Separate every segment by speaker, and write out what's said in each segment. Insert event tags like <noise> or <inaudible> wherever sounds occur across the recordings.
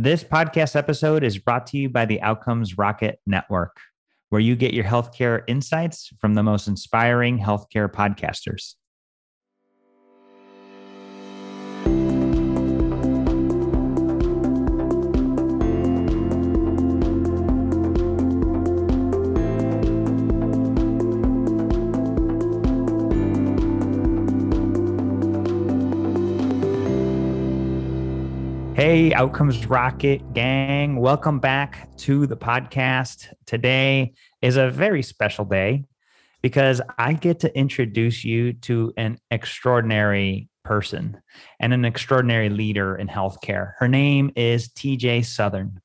Speaker 1: This podcast episode is brought to you by the Outcomes Rocket Network, where you get your healthcare insights from the most inspiring healthcare podcasters. Hey, Outcomes Rocket gang, welcome back to the podcast. Today is a very special day because I get to introduce you to an extraordinary person and an extraordinary leader in healthcare. Her name is TJ Southern.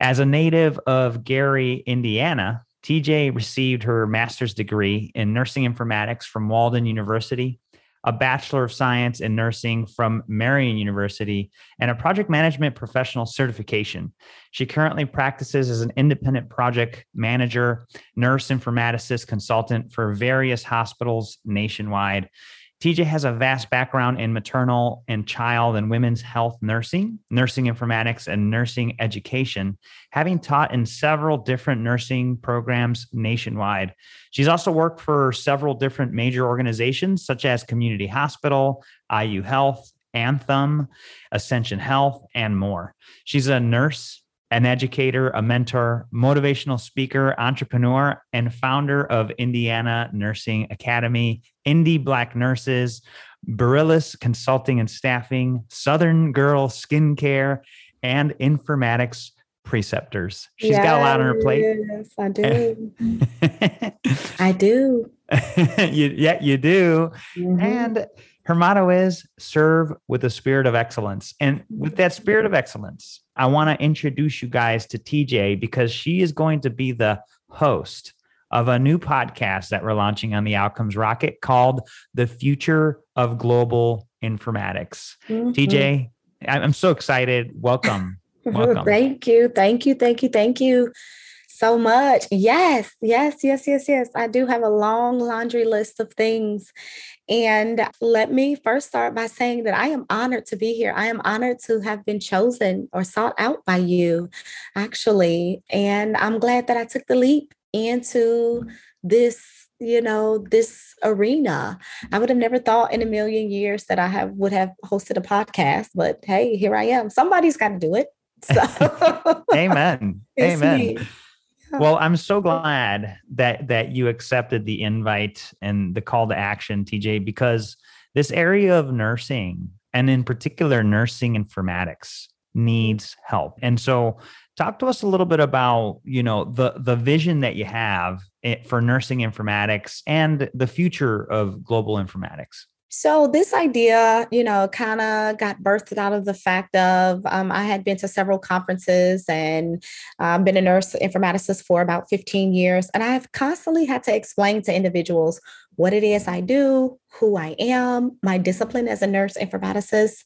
Speaker 1: As a native of Gary, Indiana, TJ received her master's degree in nursing informatics from Walden University a Bachelor of Science in Nursing from Marian University, and a project management professional certification. She currently practices as an independent project manager, nurse informaticist consultant for various hospitals nationwide. TJ has a vast background in maternal and child and women's health nursing, nursing informatics, and nursing education, having taught in several different nursing programs nationwide. She's also worked for several different major organizations such as Community Hospital, IU Health, Anthem, Ascension Health, and more. She's a nurse, an educator, a mentor, motivational speaker, entrepreneur, and founder of Indiana Nursing Academy, Indie Black Nurses, Barillas Consulting and Staffing, Southern Girl Skincare, and Informatics Preceptors. She's yes, got a lot on her plate.
Speaker 2: Yes, I do. <laughs> I do.
Speaker 1: you, yeah, you do. Mm-hmm. And her motto is serve with a spirit of excellence. And with that spirit of excellence, I want to introduce you guys to TJ because she is going to be the host of a new podcast that we're launching on the Outcomes Rocket called The Future of Global Informatics. Mm-hmm. TJ, I'm so excited. Welcome. <laughs> Welcome.
Speaker 2: thank you. Thank you. Thank you. Thank you so much. Yes, yes, yes, yes, yes. I do have a long laundry list of things. And let me first start by saying that I am honored to be here. I am honored to have been chosen or sought out by you, actually. And I'm glad that I took the leap into this you know this arena i would have never thought in a million years that i have would have hosted a podcast but hey here i am somebody's got to do it so <laughs>
Speaker 1: amen <laughs> amen well i'm so glad that that you accepted the invite and the call to action tj because this area of nursing and in particular nursing informatics needs help. And so talk to us a little bit about you know the the vision that you have eh, for nursing informatics and the future of global informatics
Speaker 2: so this idea, you know, kind of got birthed out of the fact of um, I had been to several conferences and um, been a nurse informaticist for about 15 years, and I've constantly had to explain to individuals what it is I do, who I am, my discipline as a nurse informaticist.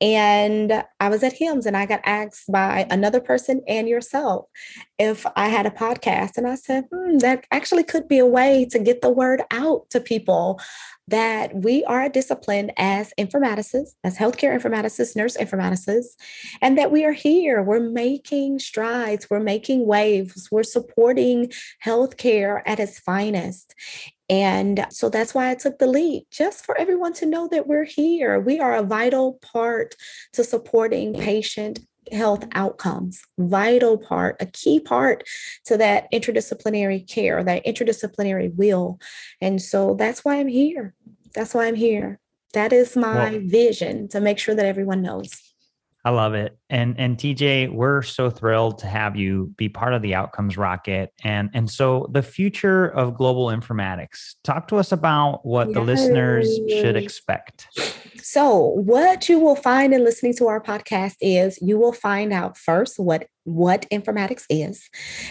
Speaker 2: And I was at HIMSS, and I got asked by another person and yourself if I had a podcast. And I said, hmm, that actually could be a way to get the word out to people that we are a discipline as informaticists, as healthcare informaticists, nurse informaticists, and that we are here. We're making strides, we're making waves, we're supporting healthcare at its finest. And so that's why I took the lead, just for everyone to know that we're here. We are a vital part to supporting patient health outcomes, vital part, a key part to that interdisciplinary care, that interdisciplinary will. And so that's why I'm here. That's why I'm here. That is my well, vision to make sure that everyone knows.
Speaker 1: I love it. And and TJ, we're so thrilled to have you be part of the Outcomes Rocket. And and so the future of global informatics. Talk to us about what yes. the listeners should expect.
Speaker 2: So, what you will find in listening to our podcast is you will find out first what what informatics is,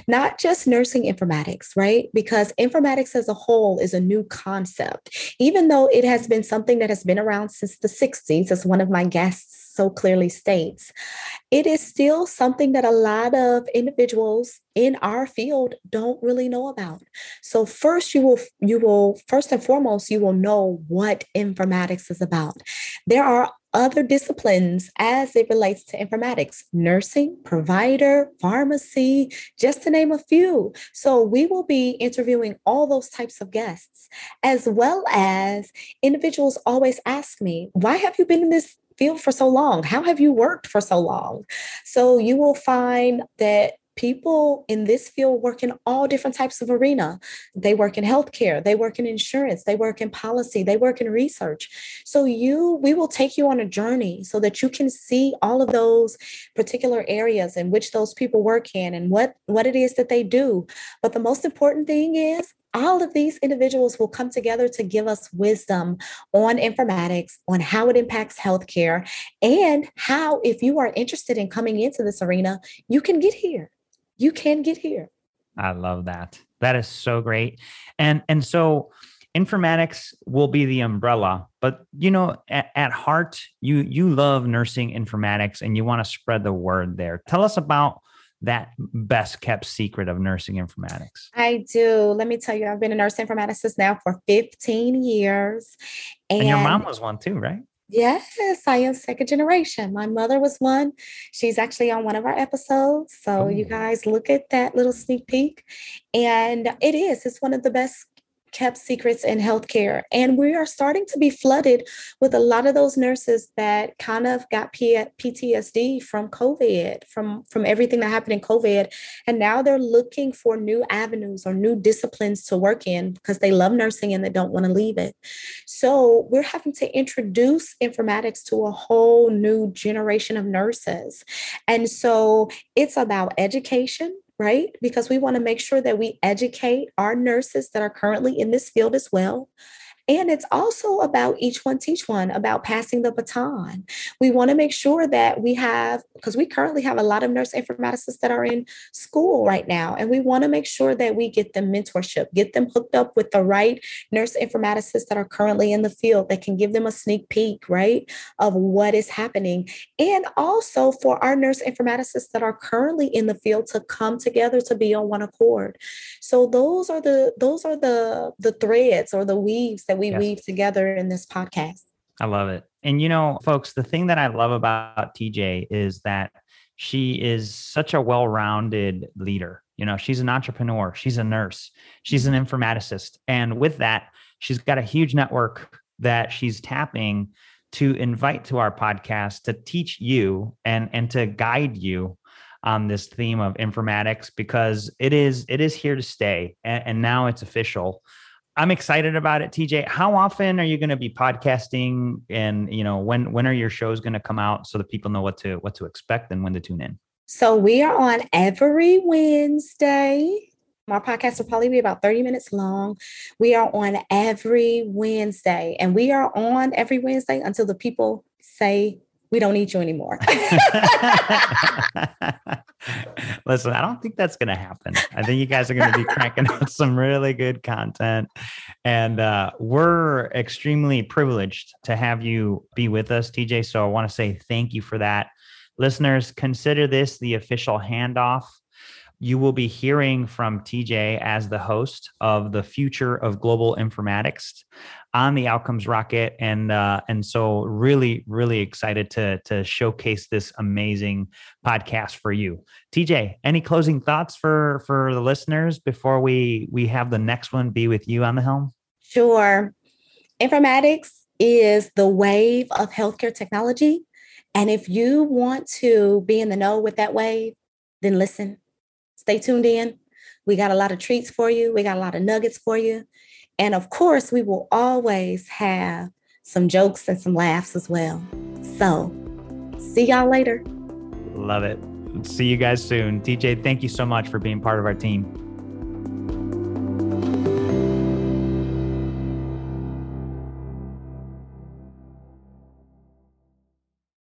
Speaker 2: not just nursing informatics, right? Because informatics as a whole is a new concept, even though it has been something that has been around since the 60s, as one of my guests so clearly states, it is still something that a lot of individuals in our field don't really know about. So first you will you will first and foremost you will know what informatics is about. There are other disciplines as it relates to informatics nursing, provider, pharmacy, just to name a few. So we will be interviewing all those types of guests, as well as individuals always ask me, why have you been in this field for so long? How have you worked for so long? So you will find that people in this field work in all different types of arena. They work in healthcare they work in insurance they work in policy they work in research. So you we will take you on a journey so that you can see all of those particular areas in which those people work in and what what it is that they do. But the most important thing is all of these individuals will come together to give us wisdom on informatics, on how it impacts healthcare, and how, if you are interested in coming into this arena, you can get here you can get here.
Speaker 1: I love that. That is so great. And and so informatics will be the umbrella, but you know at, at heart you you love nursing informatics and you want to spread the word there. Tell us about that best kept secret of nursing informatics?
Speaker 2: I do. Let me tell you, I've been a nurse informaticist now for 15 years.
Speaker 1: And, and your mom was one too, right?
Speaker 2: Yes, I am second generation. My mother was one. She's actually on one of our episodes. So oh. you guys look at that little sneak peek. And it is, it's one of the best kept secrets in healthcare. And we are starting to be flooded with a lot of those nurses that kind of got P- PTSD from COVID, from, from everything that happened in COVID. And now they're looking for new avenues or new disciplines to work in because they love nursing and they don't want to leave it. So we're having to introduce informatics to a whole new generation of nurses. And so it's about education right? Because we want to make sure that we educate our nurses that are currently in this field as well. And it's also about each one teach one, about passing the baton. We want to make sure that we have, because we currently have a lot of nurse informaticists that are in school right now, and we want to make sure that we get them mentorship, get them hooked up with the right nurse informaticists that are currently in the field that can give them a sneak peek, right, of what is happening. And also for our nurse informaticists that are currently in the field to come together to be on one accord. So those are the those are the the threads or the weaves that we yes. weave together in this podcast.
Speaker 1: I love it. And you know, folks, the thing that I love about TJ is that she is such a well-rounded leader. You know, she's an entrepreneur, she's a nurse, she's an informaticist. And with that, she's got a huge network that she's tapping to invite to our podcast to teach you and and to guide you on this theme of informatics because it is it is here to stay and, and now it's official I'm excited about it, TJ. How often are you going to be podcasting, and you know when when are your shows going to come out so that people know what to what to expect and when to tune in?
Speaker 2: So we are on every Wednesday. My podcast will probably be about 30 minutes long. We are on every Wednesday, and we are on every Wednesday until the people say we don't need you anymore. <laughs> <laughs> <laughs> <laughs>
Speaker 1: Listen, I don't think that's going to happen. I think you guys are going to be cranking <laughs> out some really good content. And uh, we're extremely privileged to have you be with us, TJ. So I want to say thank you for that. Listeners, consider this the official handoff you will be hearing from TJ as the host of the future of global informatics on the Outcomes Rocket, and uh, and so really, really excited to to showcase this amazing podcast for you. TJ, any closing thoughts for for the listeners before we we have the next one be with you on the helm?
Speaker 2: Sure. Informatics is the wave of healthcare technology. And if you want to be in the know with that wave, then listen stay tuned in. We got a lot of treats for you, we got a lot of nuggets for you. And of course, we will always have some jokes and some laughs as well. So, see y'all later.
Speaker 1: Love it. See you guys soon. TJ, thank you so much for being part of our team.